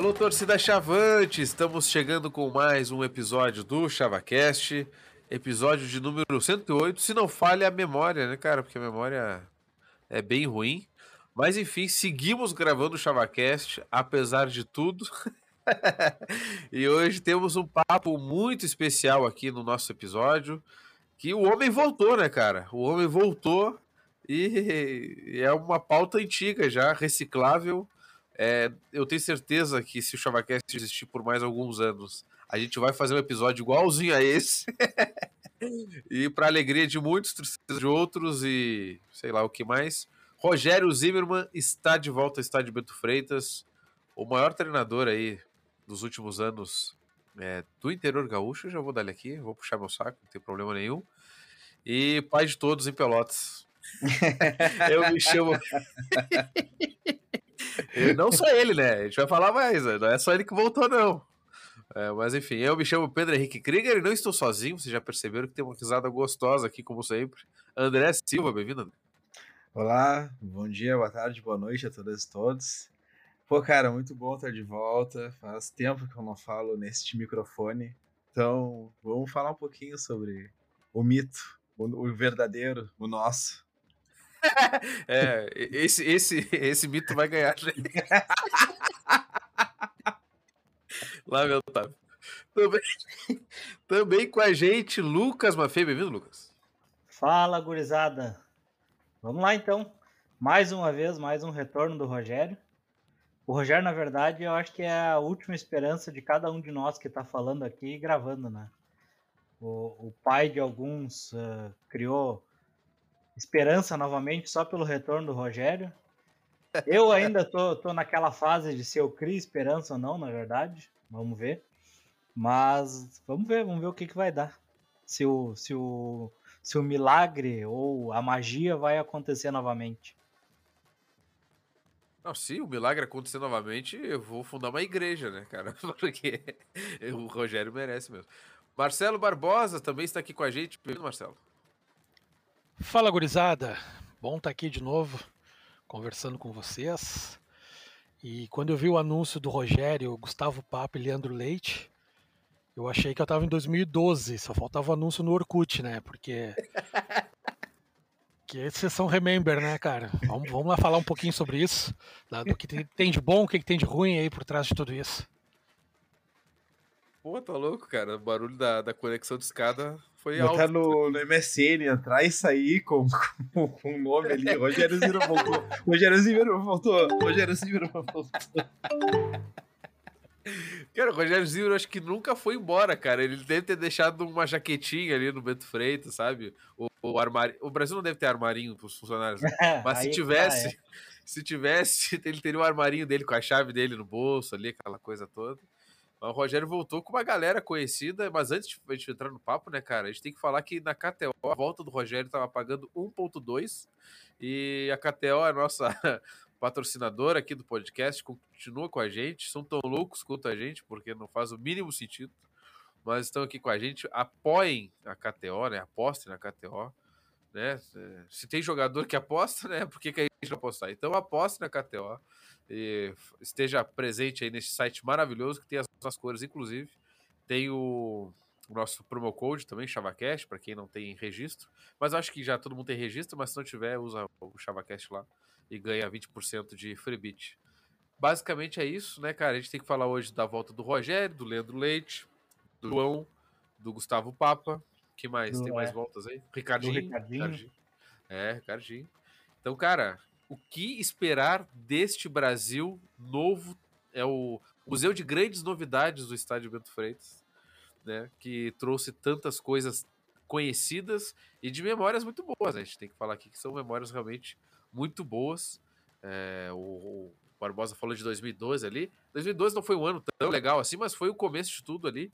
Alô, torcida Chavante! Estamos chegando com mais um episódio do ChavaCast, episódio de número 108. Se não falha a memória, né, cara? Porque a memória é bem ruim. Mas enfim, seguimos gravando o ChavaCast, apesar de tudo. e hoje temos um papo muito especial aqui no nosso episódio. Que o homem voltou, né, cara? O homem voltou e é uma pauta antiga já, reciclável é, eu tenho certeza que se o ChavaCast existir por mais alguns anos, a gente vai fazer um episódio igualzinho a esse. e para alegria de muitos, tristeza de outros e sei lá o que mais. Rogério Zimmermann está de volta ao estádio Bento Freitas, o maior treinador aí dos últimos anos é, do interior gaúcho. Já vou dar ele aqui, vou puxar meu saco, não tem problema nenhum. E pai de todos em Pelotas. eu me chamo. não só ele, né? A gente vai falar mais, né? não é só ele que voltou, não. É, mas enfim, eu me chamo Pedro Henrique Krieger e não estou sozinho, vocês já perceberam que tem uma risada gostosa aqui, como sempre. André Silva, bem-vindo. Olá, bom dia, boa tarde, boa noite a todas e todos. Pô, cara, muito bom estar de volta. Faz tempo que eu não falo neste microfone. Então, vamos falar um pouquinho sobre o mito, o verdadeiro, o nosso, é, esse, esse, esse mito vai ganhar. Lamentável. Também, também com a gente, Lucas Mafei. Bem-vindo, Lucas. Fala, gurizada. Vamos lá, então. Mais uma vez, mais um retorno do Rogério. O Rogério, na verdade, eu acho que é a última esperança de cada um de nós que está falando aqui e gravando, né? O, o pai de alguns uh, criou esperança novamente só pelo retorno do Rogério. Eu ainda tô, tô naquela fase de se eu crio esperança ou não, na verdade. Vamos ver. Mas vamos ver, vamos ver o que, que vai dar. Se o, se, o, se o milagre ou a magia vai acontecer novamente. Não, se o milagre acontecer novamente, eu vou fundar uma igreja, né, cara? Porque o Rogério merece mesmo. Marcelo Barbosa também está aqui com a gente. Bem-vindo, Marcelo. Fala, gurizada. Bom estar tá aqui de novo, conversando com vocês. E quando eu vi o anúncio do Rogério, Gustavo Papa e Leandro Leite, eu achei que eu estava em 2012, só faltava o anúncio no Orkut, né? Porque. que vocês são remember, né, cara? Vamos, vamos lá falar um pouquinho sobre isso, do que tem de bom, o que tem de ruim aí por trás de tudo isso. Pô, tá louco, cara. O barulho da, da conexão de escada foi Botar alto. no, no MSN, entrar e sair com, com, com o nome ali. Rogério Zimmermann voltou. Rogério Zimmermann voltou. Rogério Zimmermann voltou. Cara, o Rogério Zimmermann acho que nunca foi embora, cara. Ele deve ter deixado uma jaquetinha ali no Bento Freitas, sabe? O, o, armário... o Brasil não deve ter armarinho pros funcionários. Né? Mas se tivesse, tá, é. se tivesse, ele teria o armarinho dele com a chave dele no bolso ali, aquela coisa toda. O Rogério voltou com uma galera conhecida, mas antes de a gente entrar no papo, né, cara, a gente tem que falar que na KTO a volta do Rogério estava pagando 1.2 e a KTO é a nossa patrocinadora aqui do podcast, continua com a gente, são tão loucos quanto a gente, porque não faz o mínimo sentido, mas estão aqui com a gente, apoiem a KTO, né, apostem na KTO, né, se tem jogador que aposta, né, por que, que a gente não apostar? Então aposte na KTO, e esteja presente aí nesse site maravilhoso que tem as nossas cores, inclusive. Tem o, o nosso promo code também, ChavaCast, para quem não tem registro. Mas acho que já todo mundo tem registro, mas se não tiver, usa o ChavaCast lá e ganha 20% de freebit. Basicamente é isso, né, cara? A gente tem que falar hoje da volta do Rogério, do Leandro Leite, do João, do Gustavo Papa. que mais? Do, tem mais é. voltas aí? Ricardinho. Ricardinho. Ricardinho. É, Ricardinho. Então, cara, o que esperar deste Brasil novo? É o Museu de Grandes Novidades do Estádio Bento Freitas, né? Que trouxe tantas coisas conhecidas e de memórias muito boas. Né? A gente tem que falar aqui que são memórias realmente muito boas. É, o, o, Barbosa falou de 2012 ali. 2012 não foi um ano tão legal assim, mas foi o começo de tudo ali.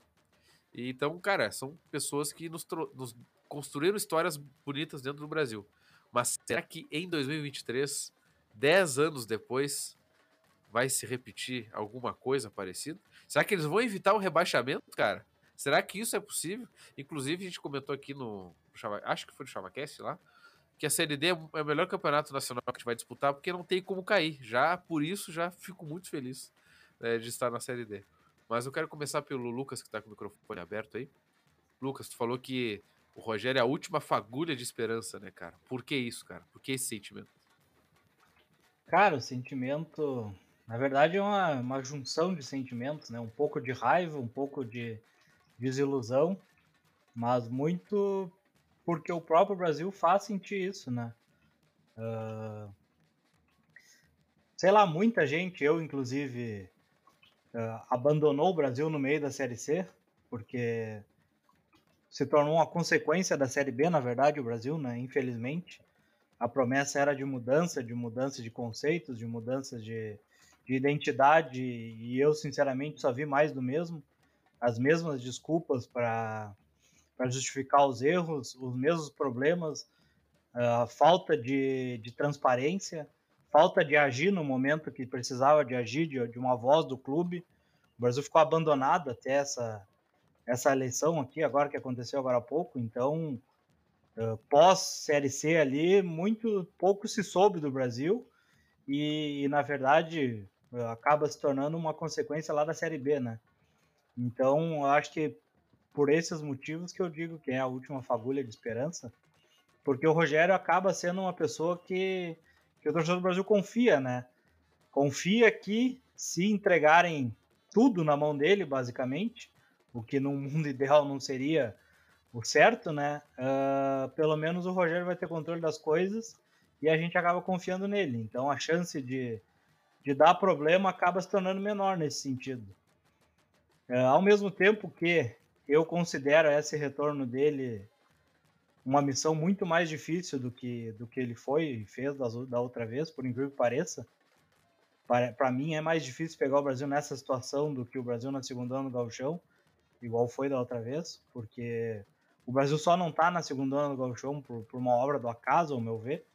E, então, cara, são pessoas que nos, nos construíram histórias bonitas dentro do Brasil. Mas será que em 2023, 10 anos depois, vai se repetir alguma coisa parecida? Será que eles vão evitar o rebaixamento, cara? Será que isso é possível? Inclusive, a gente comentou aqui no. Acho que foi no ChavaCast lá. Que a Série D é o melhor campeonato nacional que a gente vai disputar, porque não tem como cair. Já por isso, já fico muito feliz. é, de estar na Série D. Mas eu quero começar pelo Lucas, que está com o microfone aberto aí. Lucas, tu falou que o Rogério é a última fagulha de esperança, né, cara? Por que isso, cara? Por que esse sentimento? Cara, o sentimento, na verdade, é uma, uma junção de sentimentos, né? Um pouco de raiva, um pouco de desilusão, mas muito porque o próprio Brasil faz sentir isso, né? Uh, sei lá, muita gente, eu inclusive, uh, abandonou o Brasil no meio da Série C, porque se tornou uma consequência da Série B, na verdade, o Brasil, né? Infelizmente. A promessa era de mudança, de mudança de conceitos, de mudança de, de identidade, e eu, sinceramente, só vi mais do mesmo. As mesmas desculpas para justificar os erros, os mesmos problemas, a falta de, de transparência, falta de agir no momento que precisava de agir, de, de uma voz do clube. O Brasil ficou abandonado até essa, essa eleição aqui, agora que aconteceu agora há pouco, então pós-Série C ali, muito pouco se soube do Brasil e, e na verdade, acaba se tornando uma consequência lá da Série B, né? Então, acho que por esses motivos que eu digo que é a última fagulha de esperança, porque o Rogério acaba sendo uma pessoa que, que o torcedor do Brasil confia, né? Confia que se entregarem tudo na mão dele, basicamente, o que num mundo ideal não seria o certo, né? Uh, pelo menos o Rogério vai ter controle das coisas e a gente acaba confiando nele. Então a chance de, de dar problema acaba se tornando menor nesse sentido. Uh, ao mesmo tempo que eu considero esse retorno dele uma missão muito mais difícil do que, do que ele foi e fez das, da outra vez, por incrível que pareça. Para mim é mais difícil pegar o Brasil nessa situação do que o Brasil na segunda ano do Gauchão igual foi da outra vez, porque o Brasil só não está na segunda ano do Gauchão por, por, uma obra do acaso, ao meu ver.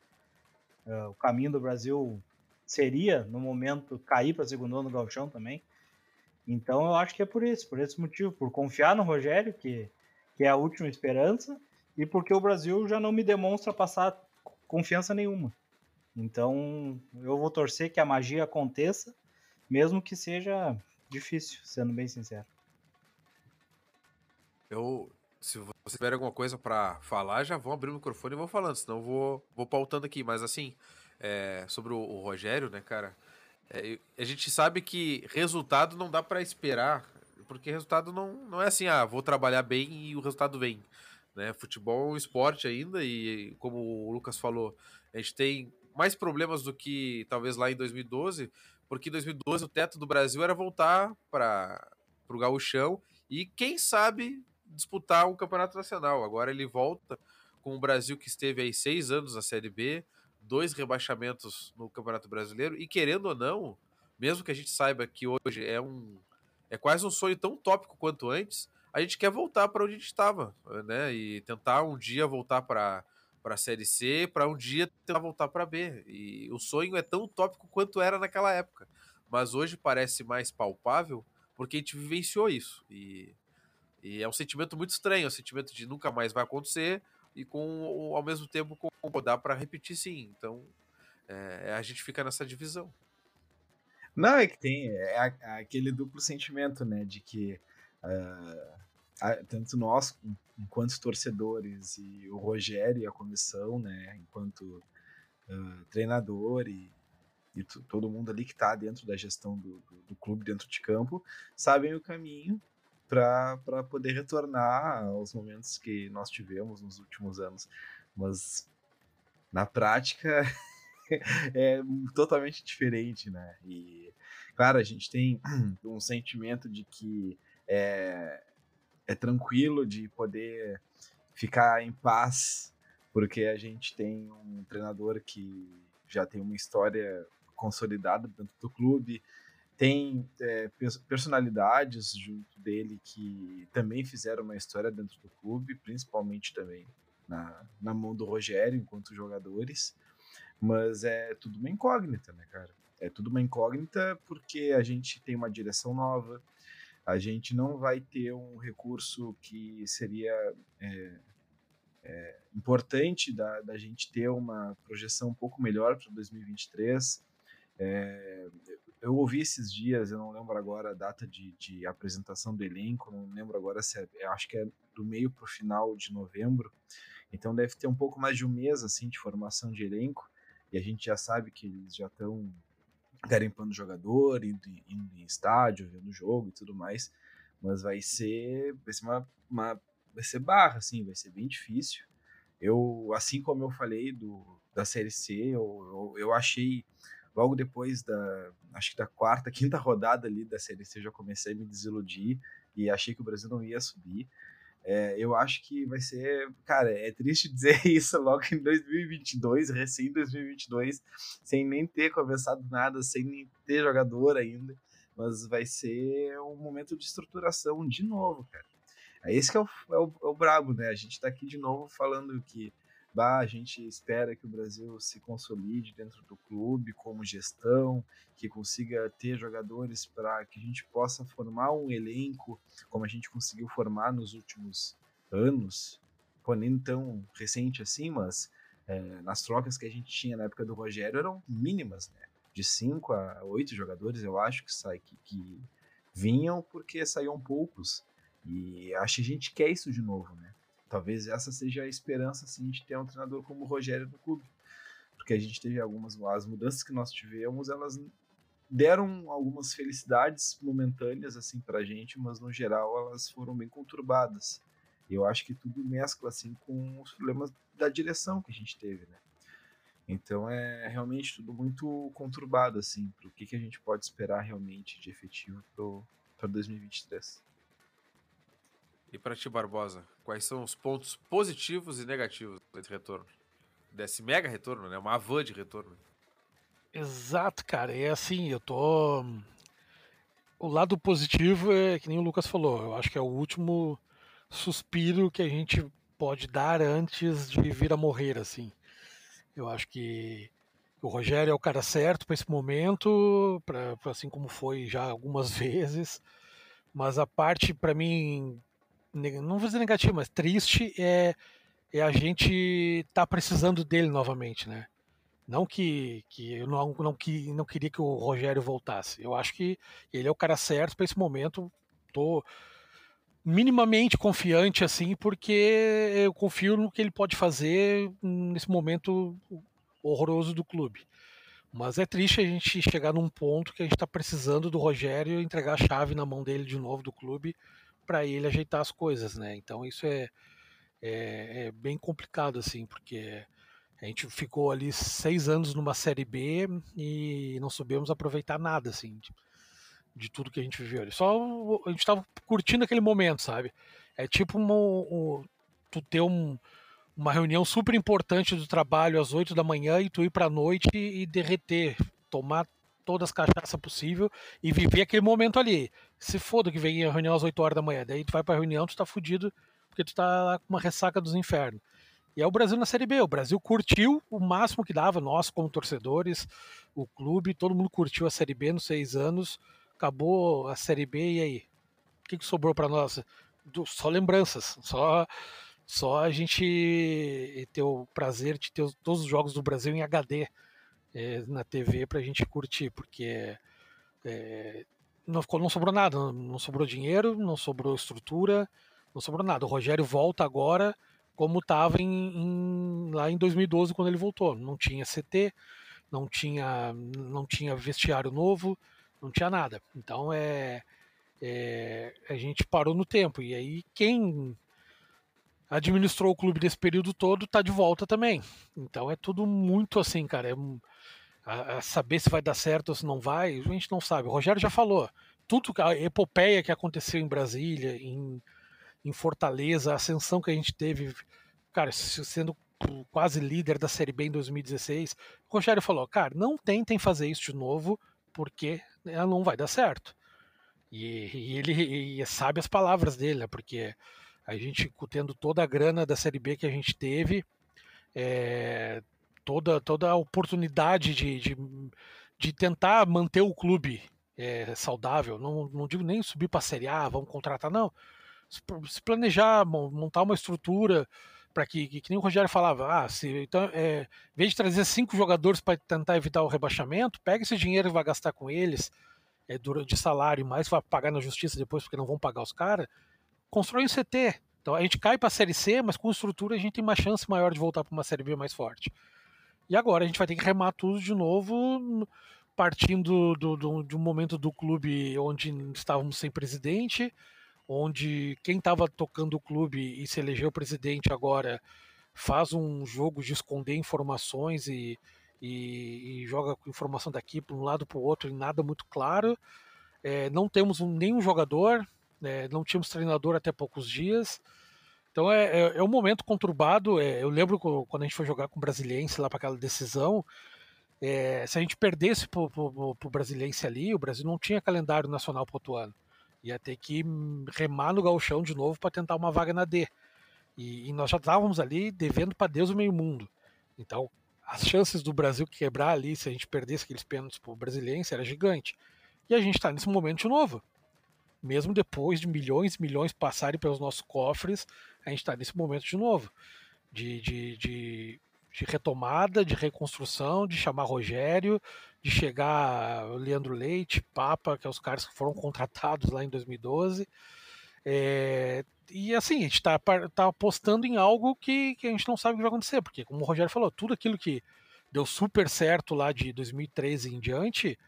Uh, o caminho do Brasil seria, no momento, cair para a segunda ano do Gauchão também. Então eu acho que é por isso, por esse motivo, por confiar no Rogério, que, que é a última esperança, e porque o Brasil já não me demonstra passar confiança nenhuma. Então eu vou torcer que a magia aconteça, mesmo que seja difícil, sendo bem sincero. Eu, se você tiver alguma coisa para falar, já vou abrir o microfone e vou falando, senão vou, vou pautando aqui. Mas assim, é, sobre o, o, Rogério, né, cara? É, a gente sabe que resultado não dá para esperar, porque resultado não, não é assim, ah, vou trabalhar bem e o resultado vem. Né? Futebol é um esporte ainda, e como o Lucas falou, a gente tem mais problemas do que talvez lá em 2012, porque em 2012 o teto do Brasil era voltar para o gauchão e quem sabe disputar um campeonato nacional. Agora ele volta com o Brasil que esteve aí seis anos na Série B, dois rebaixamentos no Campeonato Brasileiro e querendo ou não, mesmo que a gente saiba que hoje é um é quase um sonho tão tópico quanto antes, a gente quer voltar para onde a gente estava, né? E tentar um dia voltar para para a Série C, para um dia tentar voltar para B. E o sonho é tão tópico quanto era naquela época, mas hoje parece mais palpável porque a gente vivenciou isso. E e é um sentimento muito estranho, é um sentimento de nunca mais vai acontecer e com ao mesmo tempo dá para repetir sim. Então é, a gente fica nessa divisão. Não, é que tem é, é aquele duplo sentimento, né, de que uh, tanto nós enquanto torcedores e o Rogério e a comissão, né, enquanto uh, treinador e, e todo mundo ali que está dentro da gestão do, do, do, clube dentro de campo sabem o caminho para poder retornar aos momentos que nós tivemos nos últimos anos. Mas na prática é totalmente diferente, né? E claro, a gente tem um sentimento de que é, é tranquilo de poder ficar em paz, porque a gente tem um treinador que já tem uma história consolidada dentro do clube, tem é, personalidades junto dele que também fizeram uma história dentro do clube, principalmente também na, na mão do Rogério enquanto jogadores, mas é tudo uma incógnita, né, cara? É tudo uma incógnita porque a gente tem uma direção nova, a gente não vai ter um recurso que seria é, é, importante da, da gente ter uma projeção um pouco melhor para 2023. É, eu ouvi esses dias, eu não lembro agora a data de, de apresentação do elenco, não lembro agora se é, acho que é do meio para o final de novembro, então deve ter um pouco mais de um mês assim de formação de elenco, e a gente já sabe que eles já estão garimpando jogador, indo, indo em estádio, vendo jogo e tudo mais, mas vai ser, vai ser uma, uma vai ser barra, assim, vai ser bem difícil. Eu, assim como eu falei do, da Série C, eu, eu, eu achei logo depois da, acho que da quarta, quinta rodada ali da Série C, eu já comecei a me desiludir e achei que o Brasil não ia subir. É, eu acho que vai ser, cara, é triste dizer isso logo em 2022, recém 2022, sem nem ter começado nada, sem nem ter jogador ainda, mas vai ser um momento de estruturação de novo, cara. É esse que é o, é o, é o brabo, né? A gente tá aqui de novo falando que bah, a gente espera que o Brasil se consolide dentro do clube como gestão, que consiga ter jogadores para que a gente possa formar um elenco como a gente conseguiu formar nos últimos anos, pô, nem tão recente assim, mas é, nas trocas que a gente tinha na época do Rogério eram mínimas, né? De cinco a oito jogadores, eu acho que sai que, que vinham porque saíam poucos. E acho que a gente quer isso de novo, né? Talvez essa seja a esperança assim, de ter um treinador como o Rogério no clube. Porque a gente teve algumas as mudanças que nós tivemos, elas deram algumas felicidades momentâneas assim pra gente, mas no geral elas foram bem conturbadas. Eu acho que tudo mescla assim com os problemas da direção que a gente teve, né? Então é realmente tudo muito conturbado assim, pro que que a gente pode esperar realmente de efetivo para 2023. E para ti, Barbosa, quais são os pontos positivos e negativos desse retorno? Desse mega retorno, né? Uma van de retorno. Exato, cara. É assim, eu tô. O lado positivo é que nem o Lucas falou. Eu acho que é o último suspiro que a gente pode dar antes de vir a morrer, assim. Eu acho que o Rogério é o cara certo para esse momento, pra, assim como foi já algumas vezes. Mas a parte, para mim, não vou dizer negativo, mas triste é, é a gente tá precisando dele novamente, né? Não que, que eu não, não, que, não queria que o Rogério voltasse. Eu acho que ele é o cara certo para esse momento. Tô minimamente confiante assim, porque eu confio no que ele pode fazer nesse momento horroroso do clube. Mas é triste a gente chegar num ponto que a gente está precisando do Rogério entregar a chave na mão dele de novo do clube para ele ajeitar as coisas, né? Então isso é, é, é, bem complicado, assim, porque a gente ficou ali seis anos numa Série B e não soubemos aproveitar nada, assim, de, de tudo que a gente viveu ali. Só a gente estava curtindo aquele momento, sabe? É tipo uma, um, tu ter um, uma reunião super importante do trabalho às oito da manhã e tu ir para a noite e derreter, tomar todas as cachaças possível e viver aquele momento ali. Se foda que vem a reunião às 8 horas da manhã, daí tu vai pra reunião, tu tá fudido porque tu tá com uma ressaca dos infernos. E é o Brasil na Série B. O Brasil curtiu o máximo que dava, nós como torcedores, o clube, todo mundo curtiu a Série B nos seis anos. Acabou a Série B e aí? O que, que sobrou para nós? Só lembranças, só só a gente ter o prazer de ter todos os jogos do Brasil em HD é, na TV para a gente curtir, porque é, não, ficou, não sobrou nada, não sobrou dinheiro, não sobrou estrutura, não sobrou nada. O Rogério volta agora como estava lá em 2012 quando ele voltou. Não tinha CT, não tinha, não tinha vestiário novo, não tinha nada. Então é, é, a gente parou no tempo. E aí quem administrou o clube nesse período todo está de volta também. Então é tudo muito assim, cara. É, a, a saber se vai dar certo ou se não vai, a gente não sabe. O Rogério já falou. Tudo a epopeia que aconteceu em Brasília, em, em Fortaleza, a ascensão que a gente teve, cara, sendo quase líder da Série B em 2016, o Rogério falou, cara, não tentem fazer isso de novo, porque ela não vai dar certo. E, e ele e sabe as palavras dele, né? porque a gente, tendo toda a grana da Série B que a gente teve, é, toda, toda a oportunidade de, de, de tentar manter o clube é, saudável. Não, não digo nem subir para a Série A, vamos contratar, não. Se planejar, montar uma estrutura, para que, que, que, nem o Rogério falava, ah, se, então, é, em vez de trazer cinco jogadores para tentar evitar o rebaixamento, pega esse dinheiro e vai gastar com eles é, de salário, mais vai pagar na justiça depois porque não vão pagar os caras, constrói um CT. Então a gente cai para a Série C, mas com estrutura a gente tem uma chance maior de voltar para uma Série B mais forte. E agora a gente vai ter que remar tudo de novo, partindo do, do, de um momento do clube onde estávamos sem presidente, onde quem estava tocando o clube e se elegeu presidente agora faz um jogo de esconder informações e, e, e joga informação daqui para um lado para o outro e nada muito claro. É, não temos um, nenhum jogador, é, não tínhamos treinador até poucos dias. Então é, é, é um momento conturbado. É, eu lembro quando a gente foi jogar com o Brasiliense lá para aquela decisão. É, se a gente perdesse para o Brasiliense ali, o Brasil não tinha calendário nacional para outro ano. Ia ter que remar no galchão de novo para tentar uma vaga na D. E, e nós já estávamos ali devendo para Deus o meio mundo. Então, as chances do Brasil quebrar ali, se a gente perdesse aqueles pênaltis para o Brasiliense, era gigante. E a gente está nesse momento de novo. Mesmo depois de milhões e milhões passarem pelos nossos cofres, a gente está nesse momento de novo. De, de, de, de, retomada, de reconstrução, de chamar Rogério, de chegar Leandro Leite, Papa, que é os caras que foram contratados lá em 2012. É, e assim, a gente está tá apostando em algo que, que a gente não sabe o que vai acontecer, porque, como o Rogério falou, tudo aquilo que deu super certo lá de 2013 em diante,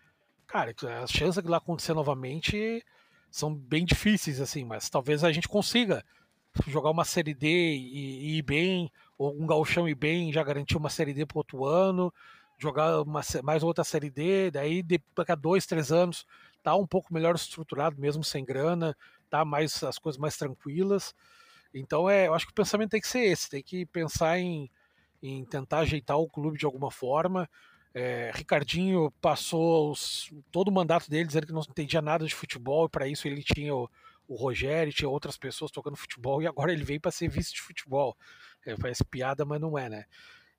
cara, as chances de lá acontecer novamente são bem difíceis, assim, mas talvez a gente consiga jogar uma série D e, e ir bem, ou um galchão ir bem, já garantir uma série D para outro ano, jogar uma, mais outra série D, daí daqui a dois, três anos tá um pouco melhor estruturado, mesmo sem grana, tá mais as coisas mais tranquilas. Então é, eu acho que o pensamento tem que ser esse, tem que pensar em, em tentar ajeitar o clube de alguma forma. É, Ricardinho passou os, todo o mandato dele dizendo que não entendia nada de futebol e para isso ele tinha o, o Rogério, tinha outras pessoas tocando futebol e agora ele veio para ser vice de futebol. É, parece piada, mas não é, né?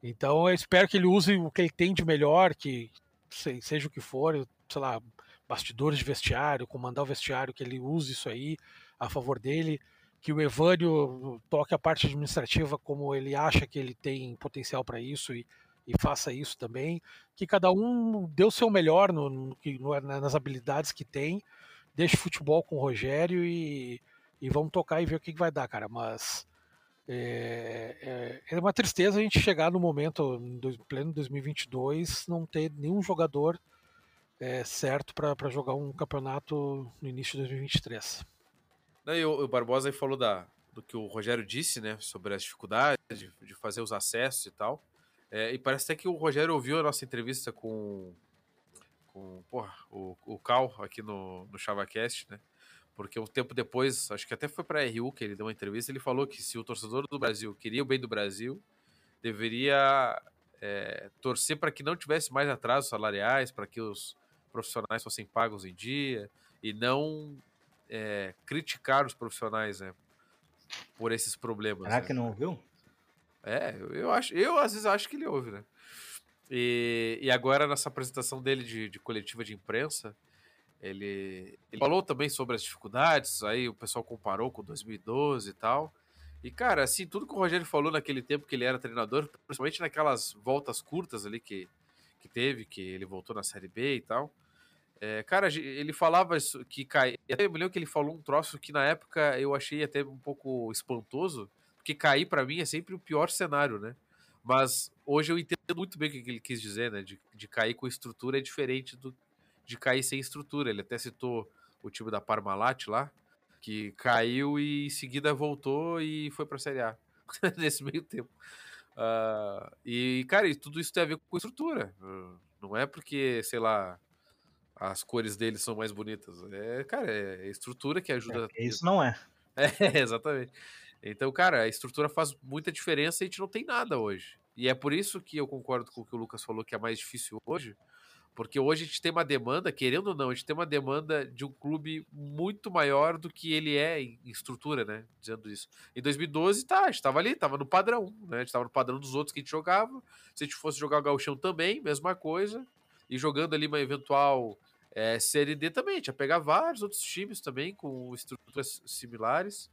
Então eu espero que ele use o que ele tem de melhor, que seja o que for, sei lá, bastidores de vestiário, comandar o vestiário, que ele use isso aí a favor dele, que o Evânio toque a parte administrativa como ele acha que ele tem potencial para isso e, e, faça isso também, que cada um dê o seu melhor no, no, nas habilidades que tem, deixe futebol com o Rogério e, e vamos tocar e ver o que, que vai dar, cara, mas... É, é, é, uma tristeza a gente chegar no momento, em pleno 2022, não ter nenhum jogador é, certo para jogar um campeonato no início de 2023. Não, e o, o Barbosa aí falou da, do que o Rogério disse, né, sobre as dificuldades de, de fazer os acessos e tal. É, e parece até que o Rogério ouviu a nossa entrevista com, com porra, o, o Cal aqui no, no ChavaCast, né? Porque um tempo depois, acho que até foi para a RU que ele deu uma entrevista, ele falou que se o torcedor do Brasil queria o bem do Brasil, deveria é, torcer para que não tivesse mais atrasos salariais, para que os profissionais fossem pagos em dia e não é, criticar os profissionais né, por esses problemas. Será né? que não ouviu? É, eu acho, eu às vezes acho que ele ouve, né? E, e agora nessa apresentação dele de, de coletiva de imprensa, ele, ele falou também sobre as dificuldades, aí o pessoal comparou com 2012 e tal. E, cara, assim, tudo que o Rogério falou naquele tempo que ele era treinador, principalmente naquelas voltas curtas ali que, que teve, que ele voltou na Série B e tal, é, cara, ele falava isso, que cai. Eu me lembro que ele falou um troço que na época eu achei até um pouco espantoso, porque cair para mim é sempre o pior cenário, né? Mas hoje eu entendo muito bem o que ele quis dizer, né? De, de cair com estrutura é diferente do, de cair sem estrutura. Ele até citou o time da Parmalat lá, que caiu e em seguida voltou e foi para a Série A nesse meio tempo. Uh, e, cara, e tudo isso tem a ver com estrutura. Não é porque, sei lá, as cores deles são mais bonitas. É, cara, é estrutura que ajuda. É, isso não é. É, exatamente. Então, cara, a estrutura faz muita diferença e a gente não tem nada hoje. E é por isso que eu concordo com o que o Lucas falou, que é mais difícil hoje, porque hoje a gente tem uma demanda, querendo ou não, a gente tem uma demanda de um clube muito maior do que ele é em estrutura, né? Dizendo isso. Em 2012, tá, a gente tava ali, tava no padrão, né? A gente tava no padrão dos outros que a gente jogava. Se a gente fosse jogar o Gauchão também, mesma coisa e jogando ali uma eventual é, Série D também, a gente ia pegar vários outros times também com estruturas similares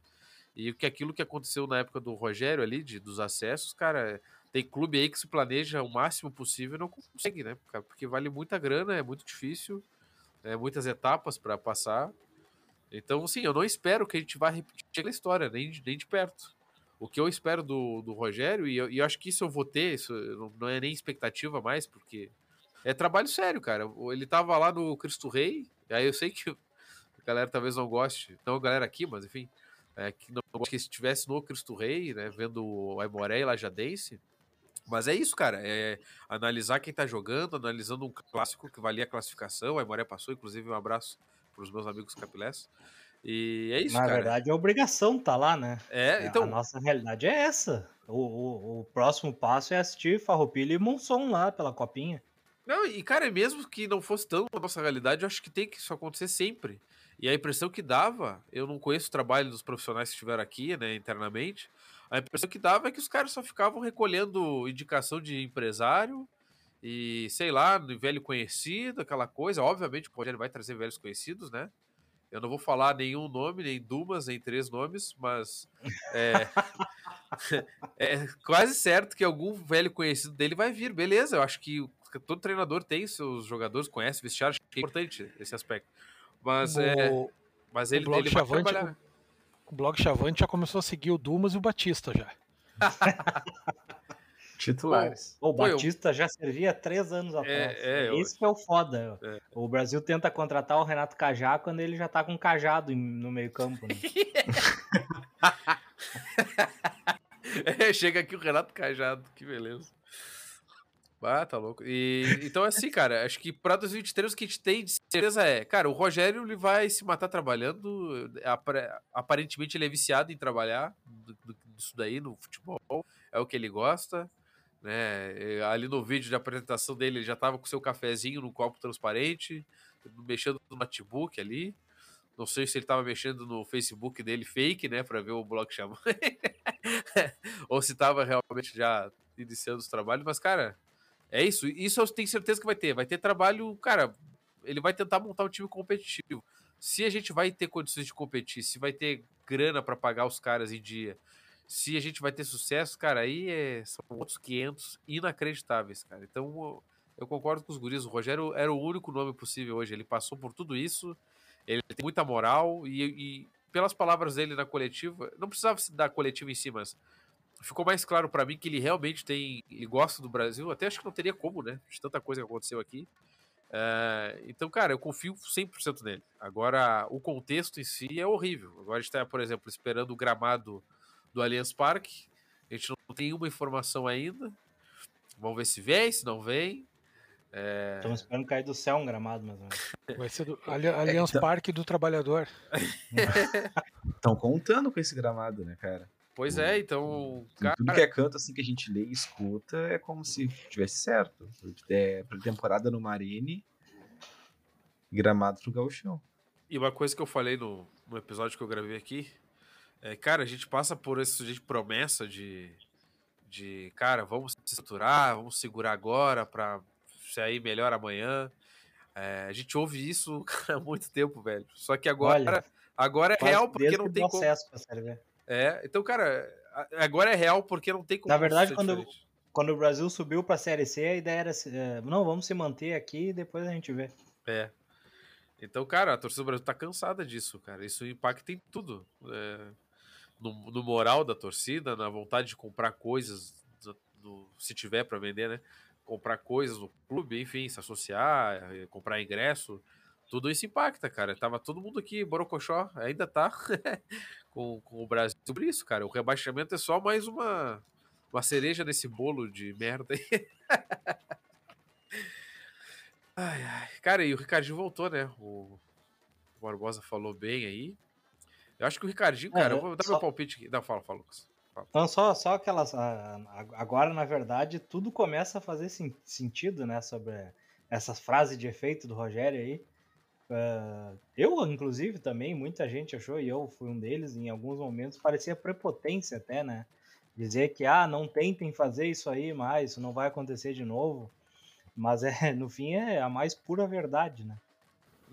E que aquilo que aconteceu na época do Rogério ali, de, dos acessos, cara, tem clube aí que se planeja o máximo possível e não consegue, né? Porque vale muita grana, é muito difícil, é muitas etapas para passar. Então, sim, eu não espero que a gente vá repetir aquela história, nem de, nem de perto. O que eu espero do, do Rogério, e eu, e eu acho que isso eu vou ter, isso não é nem expectativa mais, porque é trabalho sério, cara. Ele tava lá no Cristo Rei, aí eu sei que a galera talvez não goste, não a galera aqui, mas enfim, é, que não que estivesse no Cristo Rei, né, vendo o Aimoré e Lajadense, mas é isso, cara. É analisar quem tá jogando, analisando um clássico que valia a classificação. A Aimoré passou, inclusive, um abraço para os meus amigos capilés. E é isso, Na cara. verdade, é obrigação tá lá, né? É, então. A nossa realidade é essa. O, o, o próximo passo é assistir Farroupilha e Monson lá pela copinha. Não, e cara, mesmo que não fosse tão a nossa realidade, eu acho que tem que isso acontecer sempre. E a impressão que dava, eu não conheço o trabalho dos profissionais que estiveram aqui, né, internamente, a impressão que dava é que os caras só ficavam recolhendo indicação de empresário e, sei lá, velho conhecido, aquela coisa. Obviamente o Rogério vai trazer velhos conhecidos, né? Eu não vou falar nenhum nome, nem duas, nem três nomes, mas é, é quase certo que algum velho conhecido dele vai vir, beleza. Eu acho que todo treinador tem seus jogadores, conhece vestiário, acho que é importante esse aspecto. Mas, o, é, mas ele, o ele vai Chavante, trabalhar. O, o blog Chavante já começou a seguir o Dumas e o Batista já. Titulares. O, o Batista eu... já servia há três anos atrás. É, é, Isso eu... que é o foda. É. O Brasil tenta contratar o Renato Cajá quando ele já tá com cajado no meio campo. Né? é, chega aqui o Renato Cajado, que beleza. Ah, tá louco. E, então, assim, cara, acho que pra 2023 o que a gente tem de certeza é, cara, o Rogério ele vai se matar trabalhando. Aparentemente ele é viciado em trabalhar isso daí no futebol, é o que ele gosta. Né? Ali no vídeo de apresentação dele, ele já tava com seu cafezinho no copo transparente, mexendo no notebook ali. Não sei se ele tava mexendo no Facebook dele fake, né, para ver o blog chamando. Ou se tava realmente já iniciando os trabalhos, mas cara, é isso. Isso eu tenho certeza que vai ter. Vai ter trabalho, cara. Ele vai tentar montar um time competitivo. Se a gente vai ter condições de competir, se vai ter grana para pagar os caras em dia, se a gente vai ter sucesso, cara, aí é, são outros 500 inacreditáveis, cara. Então eu concordo com os guris. O Rogério era o único nome possível hoje. Ele passou por tudo isso. Ele tem muita moral e, e pelas palavras dele na coletiva, não precisava da coletiva em si, mas ficou mais claro para mim que ele realmente tem. Ele gosta do Brasil. Até acho que não teria como, né? De tanta coisa que aconteceu aqui. Uh, então, cara, eu confio 100% nele. Agora, o contexto em si é horrível. Agora a gente está, por exemplo, esperando o gramado do Allianz Parque. A gente não tem nenhuma informação ainda. Vamos ver se vem, se não vem. É... Estamos esperando cair do céu um gramado, mais ou menos. Vai ser do Allianz é, então... Parque do Trabalhador. Estão contando com esse gramado, né, cara? Pois é, então. Cara... Tudo que é canto assim que a gente lê e escuta é como se tivesse certo. É, pra temporada no Marine, gramado pro Gauchão. E uma coisa que eu falei no, no episódio que eu gravei aqui é, cara, a gente passa por esse de promessa de, de, cara, vamos se estruturar, vamos segurar agora para sair melhor amanhã. É, a gente ouve isso cara, há muito tempo, velho. Só que agora, Olha, agora é real porque não tem como. É, então, cara, agora é real porque não tem como. Na verdade, quando, quando o Brasil subiu para a Série C, a ideia era é, não, vamos se manter aqui e depois a gente vê. É. Então, cara, a torcida do Brasil tá cansada disso, cara. Isso impacta em tudo. É, no, no, moral da torcida, na vontade de comprar coisas, no, se tiver para vender, né? Comprar coisas no clube, enfim, se associar, eh, comprar ingresso. Tudo isso impacta, cara. Tava todo mundo aqui, Borocochó, ainda tá com, com o Brasil sobre isso, cara. O rebaixamento é só mais uma, uma cereja nesse bolo de merda aí. ai, ai. Cara, e o Ricardinho voltou, né? O, o Barbosa falou bem aí. Eu acho que o Ricardinho, é, cara, eu vou dar só... meu palpite aqui. Não, fala, fala, Lucas. Fala. Não, só, só aquelas. Agora, na verdade, tudo começa a fazer sentido, né? Sobre essas frases de efeito do Rogério aí. Uh, eu, inclusive, também, muita gente achou, e eu fui um deles, em alguns momentos parecia prepotência até, né? Dizer que, ah, não tentem fazer isso aí mais, isso não vai acontecer de novo. Mas é, no fim é a mais pura verdade, né?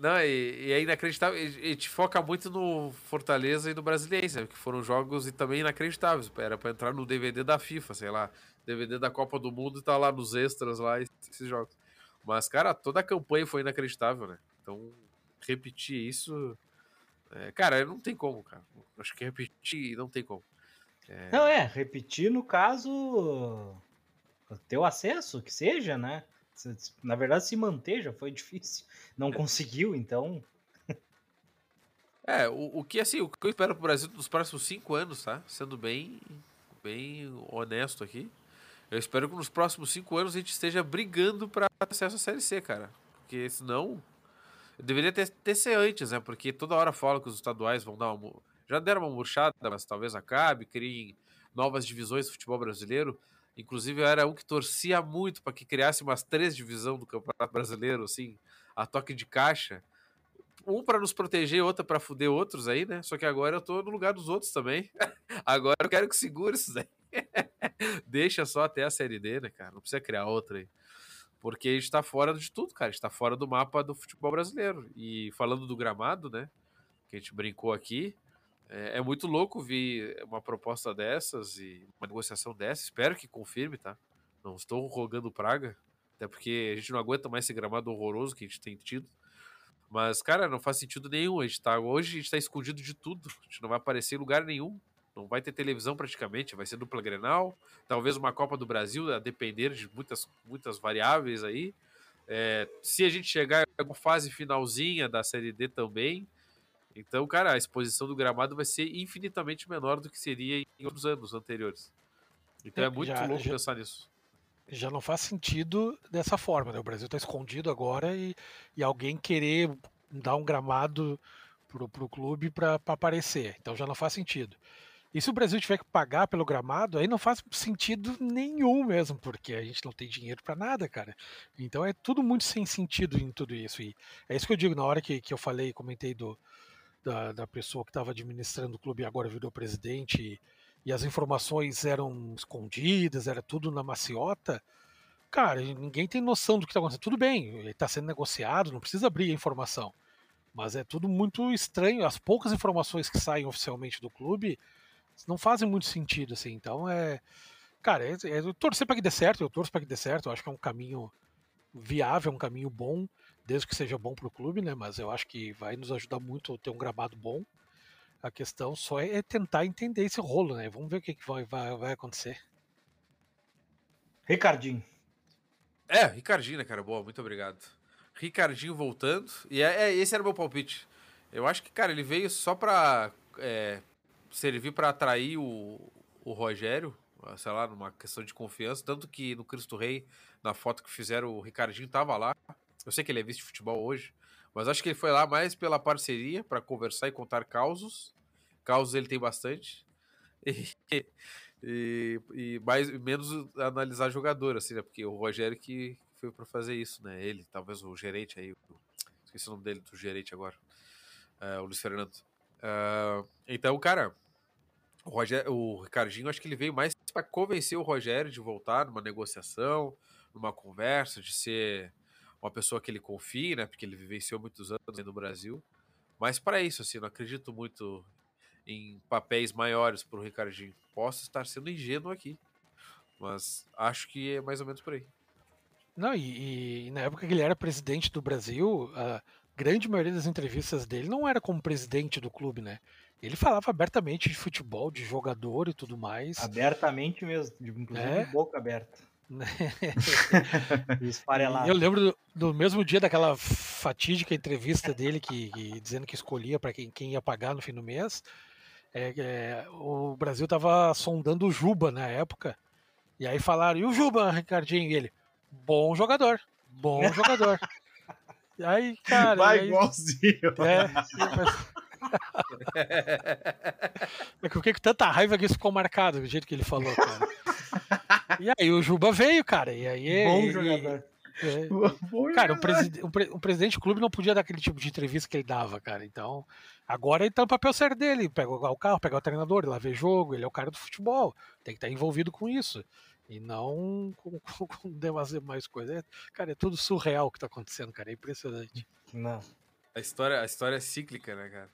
Não, e, e é inacreditável. A gente foca muito no Fortaleza e no Brasiliense, que foram jogos e também inacreditáveis. Era para entrar no DVD da FIFA, sei lá. DVD da Copa do Mundo e tá lá nos extras lá esses jogos. Mas, cara, toda a campanha foi inacreditável, né? Então, repetir isso. É, cara, não tem como, cara. Acho que repetir não tem como. É... Não, é, repetir no caso. Ter o acesso, que seja, né? Na verdade, se manter já foi difícil. Não é. conseguiu, então. É, o, o que assim, o que eu espero pro Brasil nos próximos cinco anos, tá? Sendo bem, bem honesto aqui. Eu espero que nos próximos cinco anos a gente esteja brigando para acesso à Série C, cara. Porque senão. Deveria ter, ter ser antes, né? Porque toda hora fala que os estaduais vão dar uma. Já deram uma murchada, mas talvez acabe, criem novas divisões do futebol brasileiro. Inclusive, eu era um que torcia muito para que criasse umas três divisões do Campeonato Brasileiro, assim, a toque de caixa. Um para nos proteger, outra para fuder outros aí, né? Só que agora eu tô no lugar dos outros também. agora eu quero que segure isso aí. Deixa só até a série D, né, cara? Não precisa criar outra aí. Porque a gente tá fora de tudo, cara. A gente tá fora do mapa do futebol brasileiro. E falando do gramado, né? Que a gente brincou aqui. É, é, muito louco ver uma proposta dessas e uma negociação dessa. Espero que confirme, tá? Não estou rogando praga, até porque a gente não aguenta mais esse gramado horroroso que a gente tem tido. Mas, cara, não faz sentido nenhum. A gente tá, hoje a gente está escondido de tudo. A gente não vai aparecer em lugar nenhum. Não vai ter televisão praticamente, vai ser dupla Grenal, talvez uma Copa do Brasil, a depender de muitas, muitas variáveis aí. É, se a gente chegar em uma fase finalzinha da Série D também, então, cara, a exposição do gramado vai ser infinitamente menor do que seria em outros anos anteriores. Então é, é muito já, louco já, pensar nisso. Já não faz sentido dessa forma, né? O Brasil está escondido agora e, e alguém querer dar um gramado pro, pro clube para aparecer. Então já não faz sentido. E se o Brasil tiver que pagar pelo gramado, aí não faz sentido nenhum mesmo, porque a gente não tem dinheiro para nada, cara. Então é tudo muito sem sentido em tudo isso. E é isso que eu digo na hora que, que eu falei, comentei do, da, da pessoa que estava administrando o clube e agora virou presidente, e, e as informações eram escondidas, era tudo na maciota. Cara, ninguém tem noção do que está acontecendo. Tudo bem, está sendo negociado, não precisa abrir a informação. Mas é tudo muito estranho. As poucas informações que saem oficialmente do clube não fazem muito sentido, assim. Então é. Cara, é, é torcer para que dê certo, eu torço para que dê certo. Eu acho que é um caminho viável, um caminho bom desde que seja bom para o clube, né? Mas eu acho que vai nos ajudar muito a ter um gramado bom. A questão só é tentar entender esse rolo, né? Vamos ver o que, que vai, vai, vai acontecer. Ricardinho. É, Ricardinho, né, cara? Boa, muito obrigado. Ricardinho voltando. E é, é, esse era o meu palpite. Eu acho que, cara, ele veio só pra é, servir para atrair o, o Rogério, sei lá, numa questão de confiança. Tanto que no Cristo Rei, na foto que fizeram, o Ricardinho tava lá. Eu sei que ele é vice de futebol hoje, mas acho que ele foi lá mais pela parceria, para conversar e contar causos. Causos ele tem bastante. E, e, e, mais menos analisar jogador, assim, né? Porque o Rogério que foi para fazer isso, né? Ele, talvez o gerente aí, esqueci o nome dele, do gerente agora, uh, o Luiz Fernando. Uh, então, cara, o, Rogério, o Ricardinho, acho que ele veio mais para convencer o Rogério de voltar numa negociação, numa conversa, de ser uma pessoa que ele confie, né? Porque ele vivenciou muitos anos no Brasil. Mas para isso, assim, não acredito muito em papéis maiores para o Ricardinho. Posso estar sendo ingênuo aqui, mas acho que é mais ou menos por aí. Não, e, e na época que ele era presidente do Brasil, a grande maioria das entrevistas dele não era como presidente do clube, né? Ele falava abertamente de futebol, de jogador e tudo mais. Abertamente mesmo, inclusive é? de boca aberta. Esfarelado. Eu lembro do, do, mesmo dia daquela fatídica entrevista dele, que, que dizendo que escolhia para quem, quem ia pagar no fim do mês. É, é, o Brasil estava sondando o Juba na época. E aí falaram, e o Juba, Ricardinho? E ele, bom jogador, bom jogador. aí, cara. Vai aí, igualzinho. É, é que eu fiquei com tanta raiva que isso ficou marcado, do jeito que ele falou, cara. E aí o Juba veio, cara. E aí. Bom e, jogador. É, cara, o, preside, o, pre, o, presidente do clube não podia dar aquele tipo de entrevista que ele dava, cara. Então, agora ele tá no papel sério dele. Pega o carro, pega o treinador, ele lá vê jogo, ele é o cara do futebol. Tem que estar tá envolvido com isso. E não com, com, com demasiado mais coisa. É, cara, é tudo surreal o que tá acontecendo, cara. É impressionante. Não. A história, a história é cíclica, né, cara?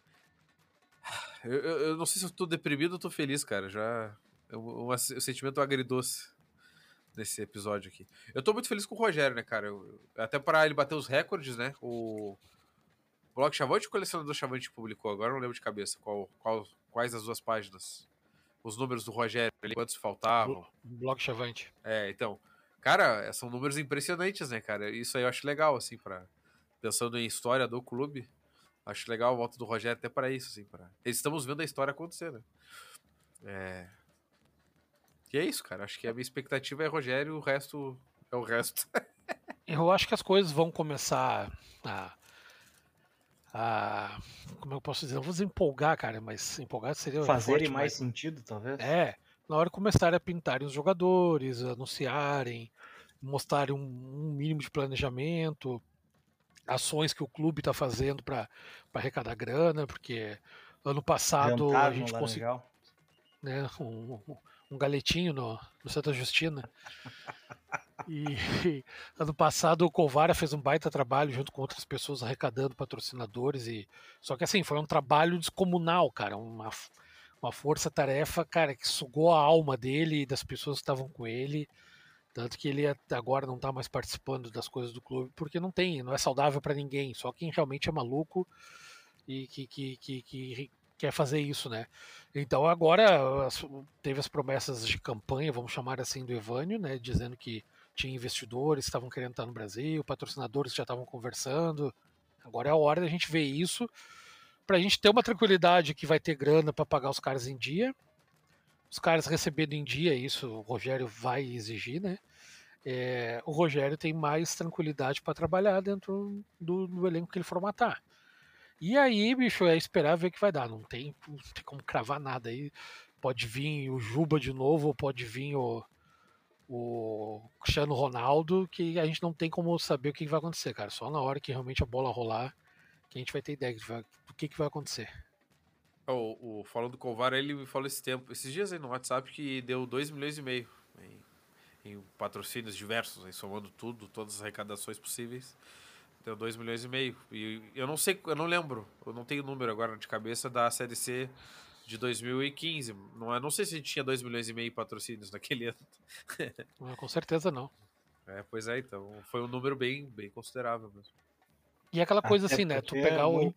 Eu, eu, eu, não sei se eu tô deprimido ou tô feliz, cara. Já. Um, um, sentimento agridoce nesse episódio aqui. Eu tô muito feliz com o Rogério, né, cara? Eu, até para ele bater os recordes, né? O Bloco Chavante ou o Colecionador Chavante publicou? Agora não lembro de cabeça qual, qual, quais das duas páginas. Os números do Rogério, quantos faltavam. Bloco Chavante. É, então. Cara, são números impressionantes, né, cara? Isso aí eu acho legal, assim, para pensando em história do clube. Acho legal a volta do Rogério até para isso, assim, para estamos vendo a história acontecer, né? É... E é isso, cara. Acho que a minha expectativa é Rogério, o resto é o resto. eu acho que as coisas vão começar a, a como eu posso dizer, não vou dizer empolgar, cara, mas empolgar seria fazerem mais sentido, talvez. É, na hora que começarem a pintarem os jogadores, anunciarem, mostrarem um, um mínimo de planejamento, ações que o clube está fazendo para arrecadar grana, porque ano passado a gente conseguiu né, um, um galetinho no, no Santa Justina. E ano passado o Colvara fez um baita trabalho junto com outras pessoas arrecadando patrocinadores e só que assim foi um trabalho descomunal, cara, uma uma força-tarefa, cara, que sugou a alma dele e das pessoas que estavam com ele. Tanto que ele agora não está mais participando das coisas do clube, porque não tem, não é saudável para ninguém, só quem realmente é maluco e que, que, que, que, quer fazer isso, né? Então agora teve as promessas de campanha, vamos chamar assim, do Evânio, né? Dizendo que tinha investidores que estavam querendo estar no Brasil, patrocinadores que já estavam conversando. Agora é a hora da gente ver isso, para a gente ter uma tranquilidade que vai ter grana para pagar os caras em dia os caras recebendo em dia, isso o Rogério vai exigir, né? É, o Rogério tem mais tranquilidade para trabalhar dentro do, do, elenco que ele formatar. E aí, bicho, é esperar ver o que vai dar. Não tem, não tem como cravar nada aí. Pode vir o Juba de novo, pode vir o, o Cristiano Ronaldo, que a gente não tem como saber o que vai acontecer, cara. Só na hora que realmente a bola rolar, que a gente vai ter ideia do que, que vai acontecer. O, o falando do Covar, ele me falou esse tempo, esses dias aí no WhatsApp, que deu 2 milhões e meio em, em patrocínios diversos, aí, somando tudo, todas as arrecadações possíveis. Deu 2 milhões e meio. E eu não sei, eu não lembro, eu não tenho número agora de cabeça da Série C de 2015. Não, é, não sei se a gente tinha 2 milhões e meio em patrocínios naquele ano. Com certeza não. É, pois é, então foi um número bem, bem considerável mesmo. E aquela coisa Até assim, né? Tu pegar o.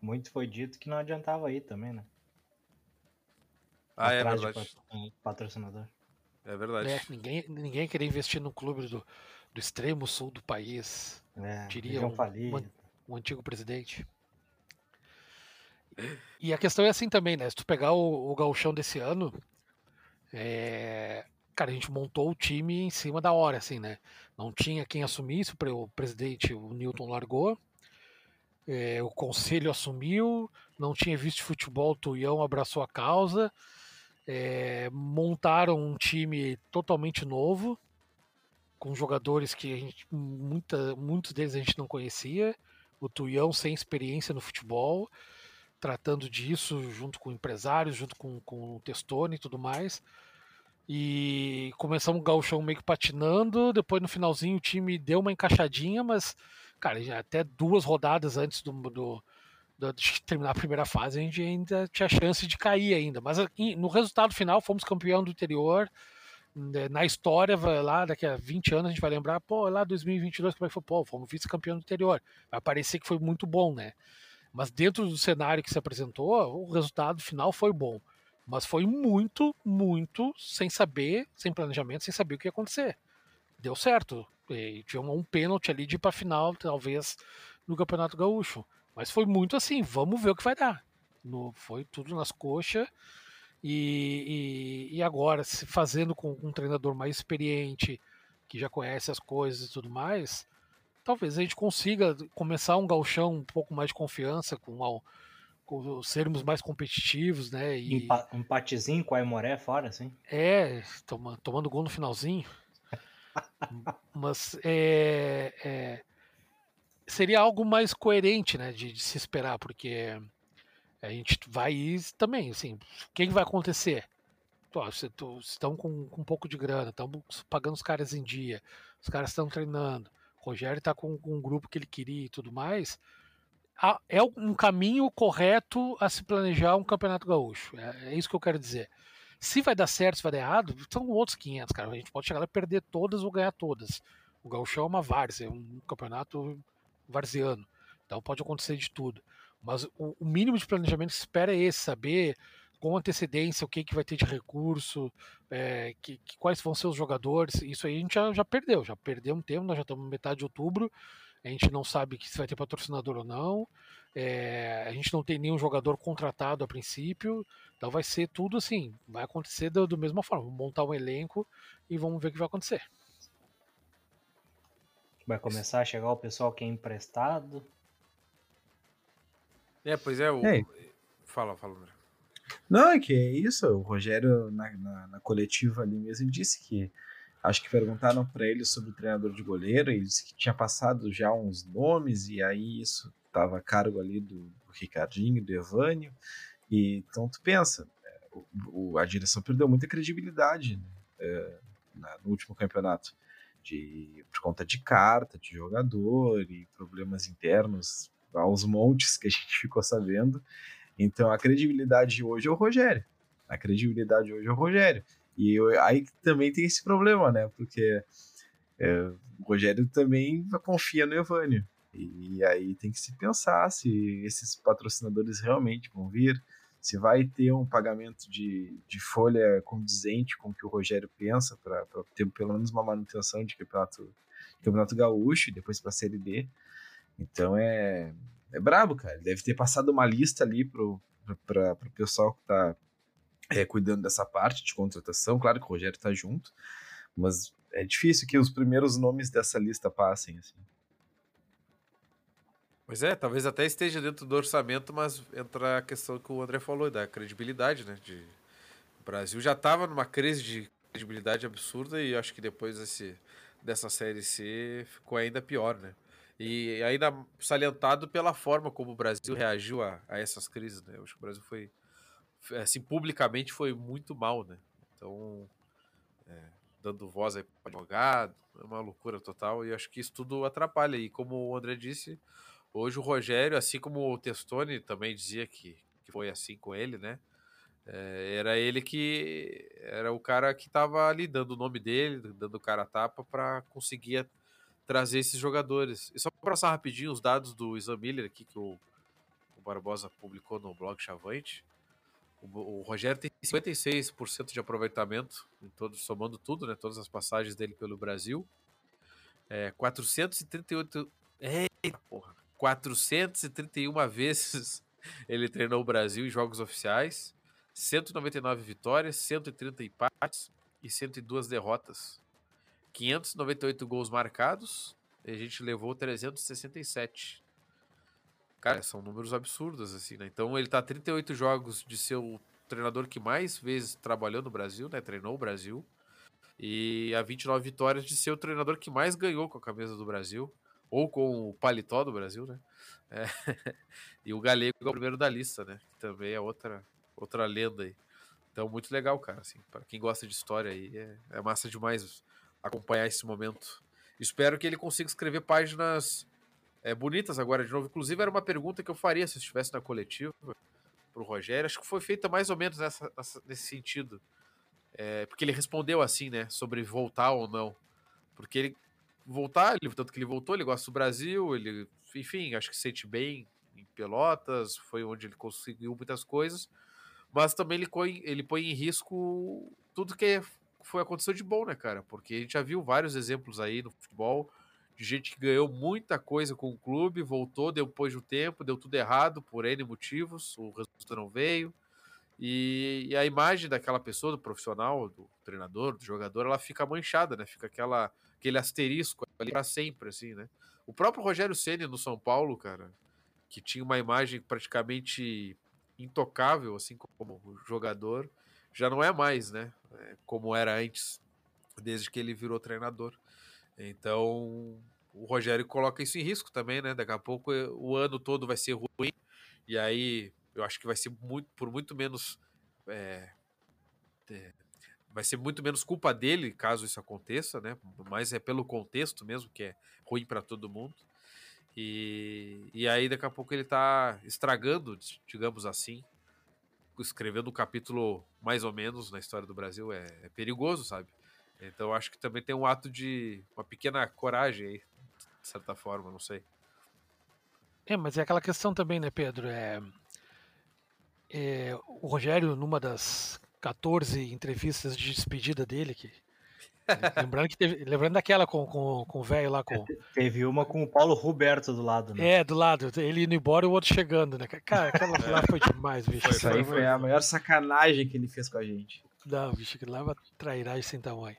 Muito foi dito que não adiantava aí também, né? Ah, é verdade. patrocinador. É verdade. É, ninguém, ninguém queria investir no clube do, do extremo sul do país. É, diria um, um, um, antigo presidente. E a questão é assim também, né? Se tu pegar o, o gauchão desse ano, é... cara, a gente montou o time em cima da hora, assim, né? Não tinha quem assumisse, o presidente, o Newton largou, é, o conselho assumiu, não tinha visto futebol, o Tuião abraçou a causa, é, montaram um time totalmente novo, com jogadores que a gente, muita, muitos deles a gente não conhecia, o Tuião sem experiência no futebol, tratando disso junto com empresários, junto com, com o Testone e tudo mais. E começamos o gauchão meio que patinando, depois no finalzinho o time deu uma encaixadinha, mas cara, até duas rodadas antes do, do, do, de terminar a primeira fase, a gente ainda tinha chance de cair ainda. Mas no resultado final, fomos campeão do interior. Né, na história, lá daqui a 20 anos, a gente vai lembrar, pô, lá 2022, como é que foi? Pô, fomos vice-campeão do interior. Vai parecer que foi muito bom, né? Mas dentro do cenário que se apresentou, o resultado final foi bom. Mas foi muito, muito sem saber, sem planejamento, sem saber o que ia acontecer. Deu certo. E tinha um pênalti ali de ir para final, talvez, no Campeonato Gaúcho. Mas foi muito assim, vamos ver o que vai dar. No, foi tudo nas coxas. E, e, e, agora, se fazendo com um treinador mais experiente, que já conhece as coisas e tudo mais, talvez a gente consiga começar um galchão um pouco mais de confiança, com, com sermos mais competitivos, né? E, um empatezinho com a Aimoré fora, assim. É, toma, tomando gol no finalzinho. Mas é, é, seria algo mais coerente, né, de, de, se esperar, porque a gente vai também, assim, o que, vai acontecer? Estão com, com, um pouco de grana, estão pagando os caras em dia, os caras estão treinando, o Rogério está com, com um grupo que ele queria e tudo mais. é um caminho correto a se planejar um campeonato gaúcho. É, é, isso que eu quero dizer. Se vai dar certo, se vai dar errado, são outros 500, cara. A gente pode chegar lá e perder todas ou ganhar todas. O gaúcho é uma várzea, é um campeonato varziano. Então pode acontecer de tudo. Mas o, o mínimo de planejamento que se espera é esse, saber com antecedência o que, que vai ter de recurso, é, que, que, quais vão ser os jogadores. Isso aí a gente já, já perdeu, já perdeu um tempo, nós já estamos metade de outubro, a gente não sabe se vai ter patrocinador ou não, é, a gente não tem nenhum jogador contratado a princípio, então vai ser tudo assim, vai acontecer da, da mesma forma, vamos montar um elenco e vamos ver o que vai acontecer. Vai começar a chegar o pessoal que é emprestado. É, pois é, o... É. Fala, fala, André. Não, é que é isso. O Rogério, na, na, na coletiva ali mesmo, disse que. Acho que perguntaram para ele sobre o treinador de goleiro. Ele disse que tinha passado já uns nomes, e aí isso estava a cargo ali do, do Ricardinho, do Evânio. E, então, tu pensa, é, o, o, a direção perdeu muita credibilidade né, é, na, no último campeonato. De, por conta de carta, de jogador e problemas internos aos montes que a gente ficou sabendo. Então a credibilidade hoje é o Rogério. A credibilidade hoje é o Rogério. E eu, aí também tem esse problema, né? Porque é, o Rogério também confia no Evânio. E aí tem que se pensar se esses patrocinadores realmente vão vir, se vai ter um pagamento de, de folha condizente com o que o Rogério pensa para ter pelo menos uma manutenção de campeonato, campeonato gaúcho e depois para a Série D. Então é, é brabo, cara. Deve ter passado uma lista ali pro, para o pessoal que tá é, cuidando dessa parte de contratação. Claro que o Rogério tá junto, mas é difícil que os primeiros nomes dessa lista passem, assim. Pois é, talvez até esteja dentro do orçamento, mas entra a questão que o André falou, da credibilidade, né? De... O Brasil já estava numa crise de credibilidade absurda e acho que depois desse, dessa série C ficou ainda pior, né? E ainda salientado pela forma como o Brasil reagiu a, a essas crises, né? Eu acho que o Brasil foi, assim, publicamente foi muito mal, né? Então, é, dando voz aí para advogado, é uma loucura total, e acho que isso tudo atrapalha. E como o André disse, hoje o Rogério, assim como o Testoni também dizia que, que foi assim com ele, né? É, era ele que era o cara que estava ali dando o nome dele, dando o cara a tapa para conseguir trazer esses jogadores. E só para passar rapidinho os dados do Isan Miller aqui que o, o Barbosa publicou no blog Chavante. O, o Rogério tem 56% de aproveitamento, em todo, somando tudo, né, todas as passagens dele pelo Brasil. É, 438. Eita, porra! 431 vezes ele treinou o Brasil em jogos oficiais. 199 vitórias, 130 empates e 102 derrotas. 598 gols marcados e a gente levou 367. Cara, são números absurdos, assim, né? Então ele tá 38 jogos de ser o treinador que mais vezes trabalhou no Brasil, né? Treinou o Brasil. E a 29 vitórias de ser o treinador que mais ganhou com a camisa do Brasil. Ou com o paletó do Brasil, né? É. e o Galego é o primeiro da lista, né? Que também é outra, outra lenda aí. Então, muito legal, cara. Assim, para quem gosta de história aí, é, é massa demais acompanhar esse momento. Espero que ele consiga escrever páginas é, bonitas agora de novo. Inclusive, era uma pergunta que eu faria se estivesse na coletiva para o Rogério. Acho que foi feita mais ou menos nessa, nesse sentido. É, porque ele respondeu assim, né? Sobre voltar ou não. Porque ele voltar, ele, tanto que ele voltou, ele gosta do Brasil, ele, enfim, acho que se sente bem em Pelotas, foi onde ele conseguiu muitas coisas, mas também ele põe, ele põe em risco tudo que é foi aconteceu de bom, né, cara? Porque a gente já viu vários exemplos aí no futebol de gente que ganhou muita coisa com o clube, voltou depois de um tempo, deu tudo errado por N motivos, o resultado não veio. E, e, a imagem daquela pessoa, do profissional, do treinador, do jogador, ela fica manchada, né? Fica aquela, aquele asterisco ali para sempre, assim, né? O próprio Rogério Ceni no São Paulo, cara, que tinha uma imagem praticamente intocável, assim como jogador, já não é mais, né? É, como era antes, desde que ele virou treinador. Então, o Rogério coloca isso em risco também, né? Daqui a pouco eh, o ano todo vai ser ruim, e aí eu acho que vai ser muito, por muito menos. É, é, vai ser muito menos culpa dele caso isso aconteça, né? Mas é pelo contexto mesmo, que é ruim para todo mundo. E, e aí daqui a pouco ele tá estragando, digamos assim, escrevendo um capítulo mais ou menos na história do Brasil é, é perigoso, sabe? Então acho que também tem um ato de uma pequena coragem aí, de certa forma, não sei. É, mas é aquela questão também, né, Pedro? É, é, o Rogério, numa das 14 entrevistas de despedida dele, que lembrando que teve, lembrando daquela com, com, com o velho lá com. Teve uma com o Paulo Roberto do lado, né? É, do lado, ele indo embora e o outro chegando, né? Cara, aquela é. lá foi demais, bicho. Isso aí foi a maior sacanagem que ele fez com a gente. Não, bicho, que leva trairagem sem tamanho.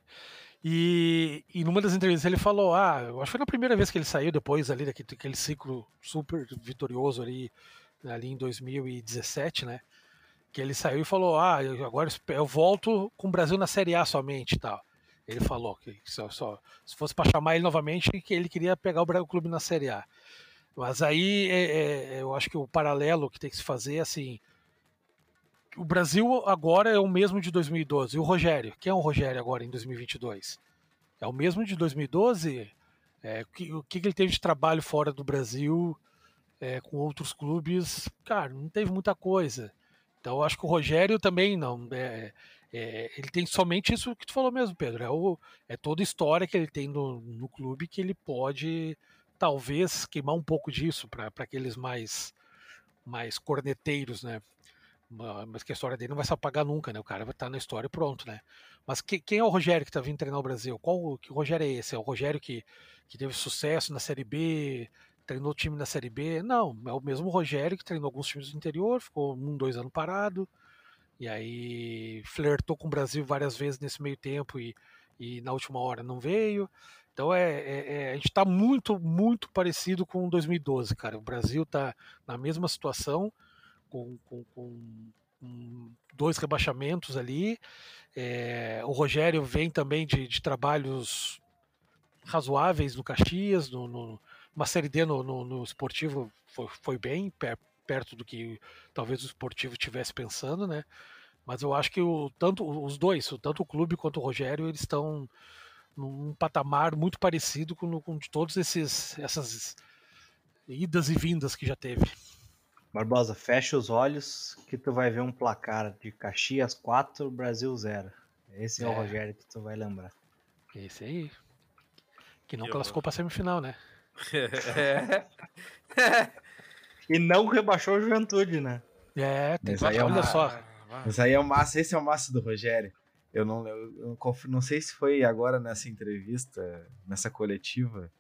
E, e numa das entrevistas ele falou: Ah, eu acho que foi na primeira vez que ele saiu, depois ali daquele, daquele ciclo super vitorioso ali, ali em 2017, né? Que ele saiu e falou: Ah, eu, agora eu volto com o Brasil na Série A somente e tal. Ele falou que só, só se fosse para chamar ele novamente, que ele queria pegar o Brasil Clube na Série A. Mas aí é, é, eu acho que o paralelo que tem que se fazer é assim. O Brasil agora é o mesmo de 2012. E o Rogério? Quem é o Rogério agora em 2022? É o mesmo de 2012? É, o, que, o que ele teve de trabalho fora do Brasil é, com outros clubes? Cara, não teve muita coisa. Então eu acho que o Rogério também não. É, é, ele tem somente isso que tu falou mesmo, Pedro. É, o, é toda a história que ele tem no, no clube que ele pode, talvez, queimar um pouco disso para aqueles mais, mais corneteiros, né? Mas que a história dele não vai se apagar nunca, né? O cara vai estar na história pronto, né? Mas que, quem é o Rogério que está vindo treinar o Brasil? Qual que Rogério é esse? É o Rogério que, que teve sucesso na Série B, treinou time na Série B? Não, é o mesmo Rogério que treinou alguns times do interior, ficou um, dois anos parado, e aí flertou com o Brasil várias vezes nesse meio tempo e, e na última hora não veio. Então é, é, é a gente está muito, muito parecido com 2012, cara. O Brasil está na mesma situação, com, com, com, com dois rebaixamentos ali. É, o Rogério vem também de, de trabalhos razoáveis no Caxias, no, no, uma série D no, no, no esportivo foi, foi bem, perto do que talvez o esportivo estivesse pensando, né? Mas eu acho que o, tanto os dois, tanto o clube quanto o Rogério, eles estão num patamar muito parecido com, com todos esses essas idas e vindas que já teve. Barbosa, fecha os olhos que tu vai ver um placar de Caxias 4, Brasil 0. Esse é, é o Rogério que tu vai lembrar. Esse aí. Que não classificou para semifinal, né? É. e não rebaixou a juventude, né? É, tem que é olha só. Mas aí é o massa, esse é o massa do Rogério. Eu não, eu, eu não sei se foi agora nessa entrevista, nessa coletiva,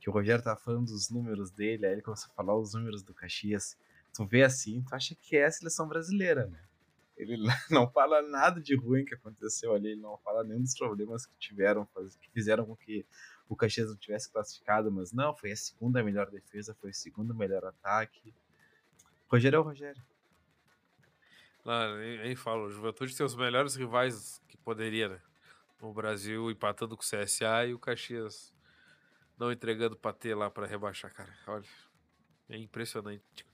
que o Rogério tava falando dos números dele, aí ele começou a falar os números do Caxias. Tu vê assim, tu acha que é a seleção brasileira, né? Ele não fala nada de ruim que aconteceu ali, ele não fala nenhum dos problemas que tiveram, que fizeram com que o Caxias não tivesse classificado, mas não, foi a segunda melhor defesa, foi o segundo melhor ataque. Rogério é o Rogério. Não, nem, nem falo. O Juventude tem os melhores rivais que poderia, né? O Brasil empatando com o CSA e o Caxias não entregando pra ter lá para rebaixar, cara. Olha, é impressionante.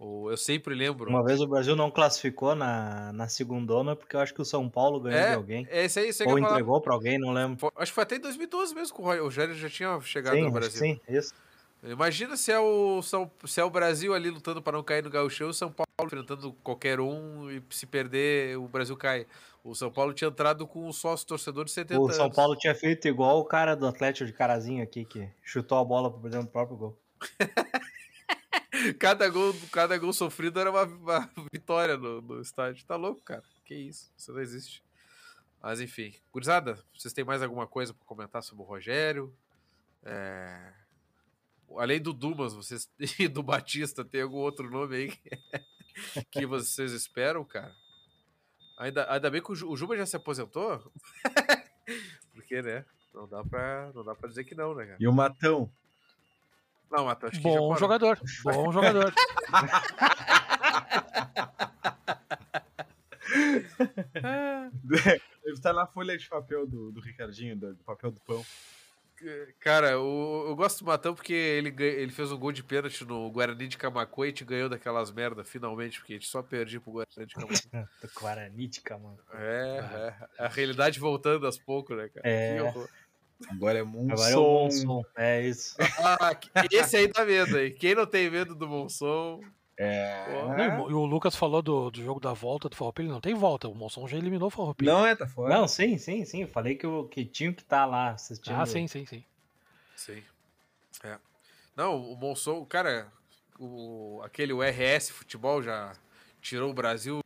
Eu sempre lembro. Uma vez o Brasil não classificou na, na segunda porque eu acho que o São Paulo ganhou é, de alguém. É isso aí, isso aí Ou entregou para alguém, não lembro. Acho que foi até em 2012 mesmo que o Rogério já tinha chegado sim, no Brasil. Sim, isso. Imagina se é o, São, se é o Brasil ali lutando para não cair no gauchão, o São Paulo enfrentando qualquer um e se perder o Brasil cai. O São Paulo tinha entrado com um sócio torcedor de 70 anos. O São Paulo tinha feito igual o cara do Atlético de Carazinho aqui, que chutou a bola por dentro do próprio gol. cada, gol, cada gol sofrido era uma, uma vitória no, no, estádio. Tá louco, cara. Que isso, isso não existe. Mas enfim. Gurizada, vocês têm mais alguma coisa para comentar sobre o Rogério? É... Além do Dumas vocês, e do Batista, tem algum outro nome aí que, que vocês esperam, cara? Ainda, ainda bem que o, Juba já se aposentou? Porque, né? Não dá, pra, não dá pra dizer que não, né, cara? E o Matão? Não, Matão, acho que Bom jogador. Bom jogador. Ele tá na folha de papel do, do Ricardinho, do, do papel do pão. Cara, eu, eu gosto do Matão porque ele, ele fez um gol de pênalti no Guarani de Camacuã e te ganhou daquelas merda, finalmente, porque a gente só perdia pro Guarani de Camacuã. do Guarani de Camacuã. É, é, a realidade voltando aos poucos, né, cara? É. Agora é Monson. Agora é o Monson. É isso. Ah, esse aí dá medo aí. Quem não tem medo do Monson. É. Não, e o Lucas falou do, do jogo da volta do Farroupilha, não tem volta, o Monson já eliminou o Farroupilha. Não, é, tá fora. Não, sim, sim, sim. Eu falei que, eu, que tinha que estar tá lá assistindo. Ah, sim, sim, sim. Sim. É. Não, o Monson, cara, o, aquele URS Futebol já tirou o Brasil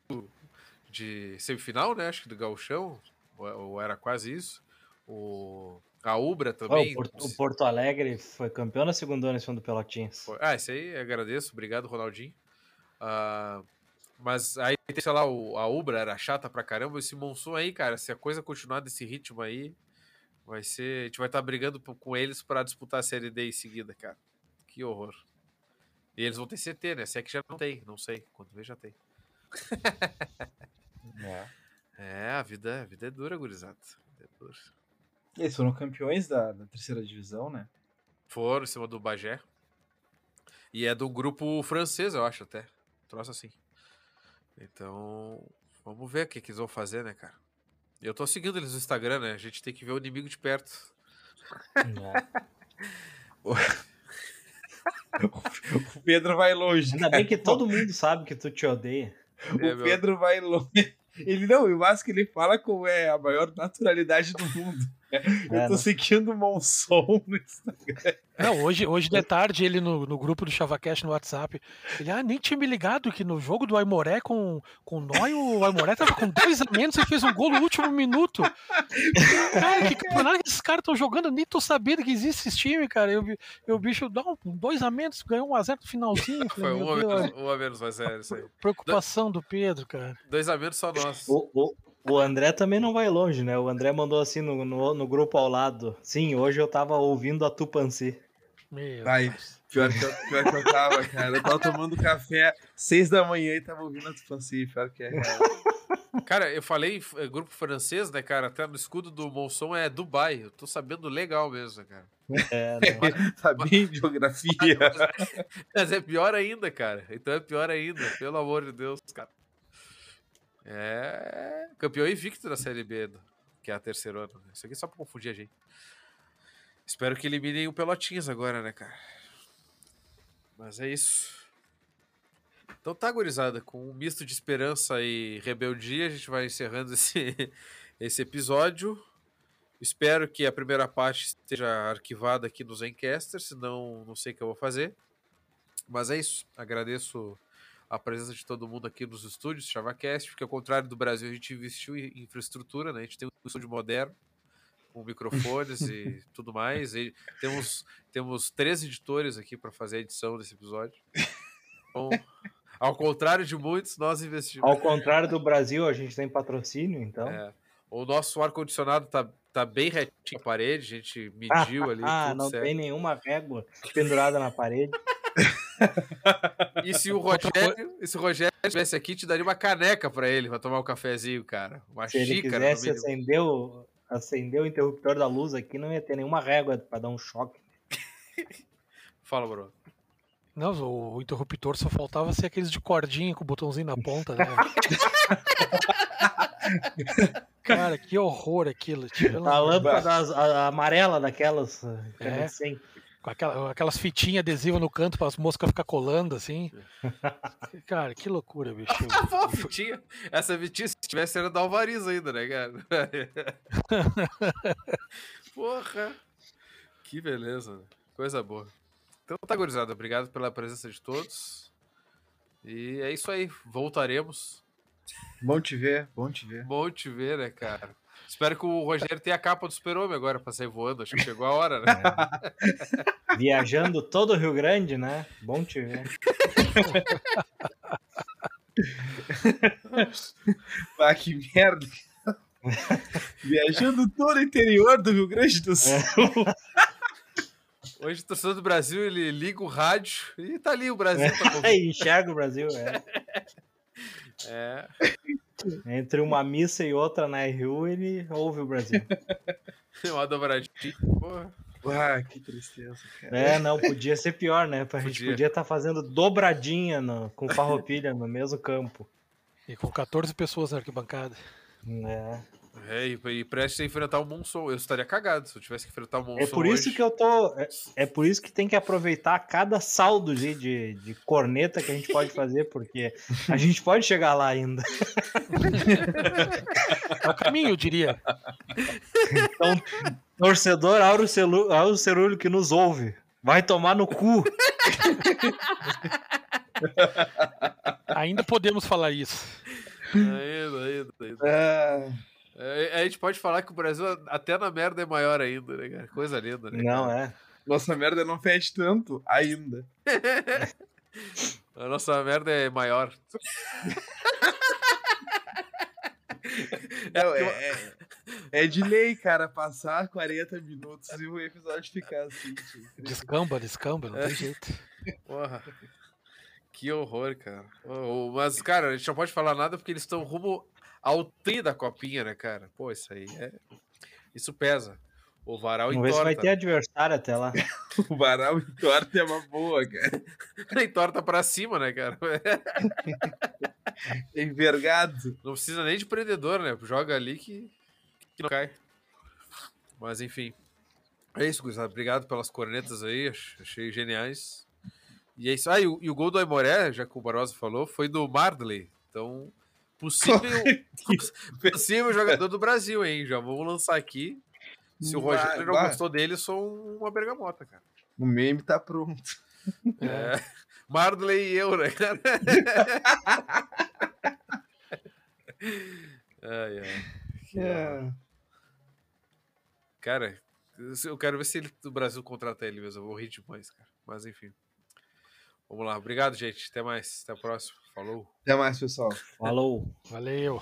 de semifinal, né? Acho que do Gauchão, ou, ou era quase isso. O, a Ubra também. Oh, o, Porto, o, Porto, Alegre foi campeão na segunda nesse fundo do Pelotinhas. Foi. Ah, isso aí agradeço. Obrigado, Ronaldinho. Uh, mas aí, sei lá, o, a Ubra era chata pra caramba. Esse Monson aí, cara, se a coisa continuar desse ritmo aí, vai ser. A gente vai estar tá brigando com eles para disputar a Série D em seguida, cara. Que horror. E eles vão ter CT, né? Se é que já não tem, não sei. Quando vê, já tem. é. é, a vida, a vida é dura, gurizada. É dura. Eles foram campeões da, da terceira divisão, né? Foram, em cima do Bagé. E é do grupo francês, eu acho até. Troço assim. Então, vamos ver o que, que eles vão fazer, né, cara? Eu tô seguindo eles no Instagram, né? A gente tem que ver o inimigo de perto. É. o Pedro vai longe. Ainda cara. bem que todo mundo sabe que tu te odeia. É, o Pedro vai longe. Ele não, e o mais que ele fala com é a maior naturalidade do mundo. Eu é, tô seguindo o Monson no Instagram. Não, hoje, hoje de tarde, ele no, no grupo do ChavaCast no WhatsApp, ele, ah, nem tinha me ligado que no jogo do Aimoré com, com o Noi, o Aimoré tava com dois a menos e fez um gol no último minuto. Cara, que campeonato que esses caras estão jogando? Nem tô sabendo que existe esse time, cara. Eu, eu o bicho, não, dois a menos, ganhou um a zero no finalzinho. Foi um a, menos, um a menos, mas é isso aí. Preocupação do Pedro, cara. Dois a menos só nós. O, o, o André também não vai longe, né? O André mandou assim no, no, no grupo ao lado. Sim, hoje eu tava ouvindo a Tupanci. Meu Ai, pior que, eu, pior que eu tava, cara. Eu tava tomando café seis da manhã e tava ouvindo a Tupanci. Pior que é, cara. Cara, eu falei é, grupo francês, né, cara? Até no escudo do Monson é Dubai. Eu tô sabendo legal mesmo, cara. É, né? tá bem geografia. Mas é pior ainda, cara. Então é pior ainda, pelo amor de Deus, cara. É campeão invicto da Série B, que é a terceira ano. Isso aqui é só pra confundir a gente. Espero que eliminem o Pelotinhas agora, né, cara? Mas é isso. Então tá, gurizada, com um misto de esperança e rebeldia, a gente vai encerrando esse, esse episódio. Espero que a primeira parte esteja arquivada aqui nos Encasters, senão não sei o que eu vou fazer. Mas é isso. Agradeço a presença de todo mundo aqui nos estúdios, ChavaCast, porque ao contrário do Brasil, a gente investiu em infraestrutura, né? A gente tem um estúdio moderno, com microfones e tudo mais. E temos, temos três editores aqui para fazer a edição desse episódio. Então, ao contrário de muitos, nós investimos. Ao contrário do Brasil, a gente tem patrocínio, então. É. O nosso ar-condicionado tá, tá bem retinho na parede, a gente mediu ali. Ah, não certo. tem nenhuma régua pendurada na parede. E se o Rogério, se o Rogério estivesse aqui, te daria uma caneca para ele para tomar um cafezinho, cara. Uma se xícara. Se ele quisesse acender o, acender o interruptor da luz aqui, não ia ter nenhuma régua para dar um choque. Fala, Bruno. Não, o, interruptor só faltava ser aqueles de cordinha com o botãozinho na ponta, né? Cara, que horror aquilo. A lâmpada a, a amarela daquelas. É. Assim. Com aquela, aquelas fitinhas adesivas no canto para as moscas ficar colando, assim. cara, que loucura, bicho. fitinha. Essa fitinha, se tivesse, era da Alvariz ainda, né, cara? Porra! Que beleza. Coisa boa. Então tá, gurizada. Obrigado pela presença de todos. E é isso aí. Voltaremos. Bom te ver, bom te ver. Bom te ver, né, cara? Espero que o Rogério tenha a capa do Super-Homem agora para sair voando. Acho que chegou a hora, né? É. Viajando todo o Rio Grande, né? Bom te ver. ah, que merda. Viajando todo o interior do Rio Grande do Sul. Hoje o torcedor do Brasil ele liga o rádio e tá ali o Brasil. Tá enxerga o Brasil, é. É. Entre uma missa e outra na RU, ele ouve o Brasil. uma dobradinha. Porra. Ah, que tristeza, cara. É, não, podia ser pior, né? A gente podia estar tá fazendo dobradinha no, com farroupilha no mesmo campo. E com 14 pessoas na arquibancada. É. É, e, e prestes a enfrentar o Monson. Eu estaria cagado se eu tivesse que enfrentar o Monson. É por isso hoje. que eu tô. É, é, por isso que tem que aproveitar cada saldo de, de, de, corneta que a gente pode fazer, porque a gente pode chegar lá ainda. É o caminho, eu diria. Então, torcedor Auro, Celu, Auro Cerulho que nos ouve, vai tomar no cu. Ainda podemos falar isso. Ainda, ainda, ainda. É... É, a gente pode falar que o Brasil até na merda é maior ainda, né, cara? Coisa linda, né? Não, é. Nossa merda não fede tanto ainda. a nossa merda é maior. Não, é, é, é, de lei, cara, passar 40 minutos e o episódio ficar assim. Tipo. Descamba, descamba, não tem jeito. Porra. Que horror, cara. Mas, cara, a gente não pode falar nada porque eles estão rumo ao tri da copinha, né, cara? Pô, isso aí é. Isso pesa. O Varal Vamos entorta. ver se vai ter adversário até lá. o Varal entorta é uma boa, cara. entorta pra cima, né, cara? Envergado. Não precisa nem de prendedor, né? Joga ali que, que não cai. Mas enfim. É isso, Gustavo. Obrigado pelas cornetas aí. Achei geniais. E é isso. Ah, e o, e o gol do Aimoré, já que o Barosa falou, foi do Mardley. Então, possível, possível jogador do Brasil, hein? Já vamos lançar aqui. Se o Rogério não gostou dele, sou uma bergamota, cara. O meme tá pronto. É. Mardley e eu, né, cara? ai, ai. É. Cara, eu quero ver se ele, o Brasil contrata ele mesmo. Eu vou rir demais, cara. Mas enfim. Vamos lá. Obrigado, gente. Até mais. Até a próxima. Falou. Até mais, pessoal. Falou. Valeu.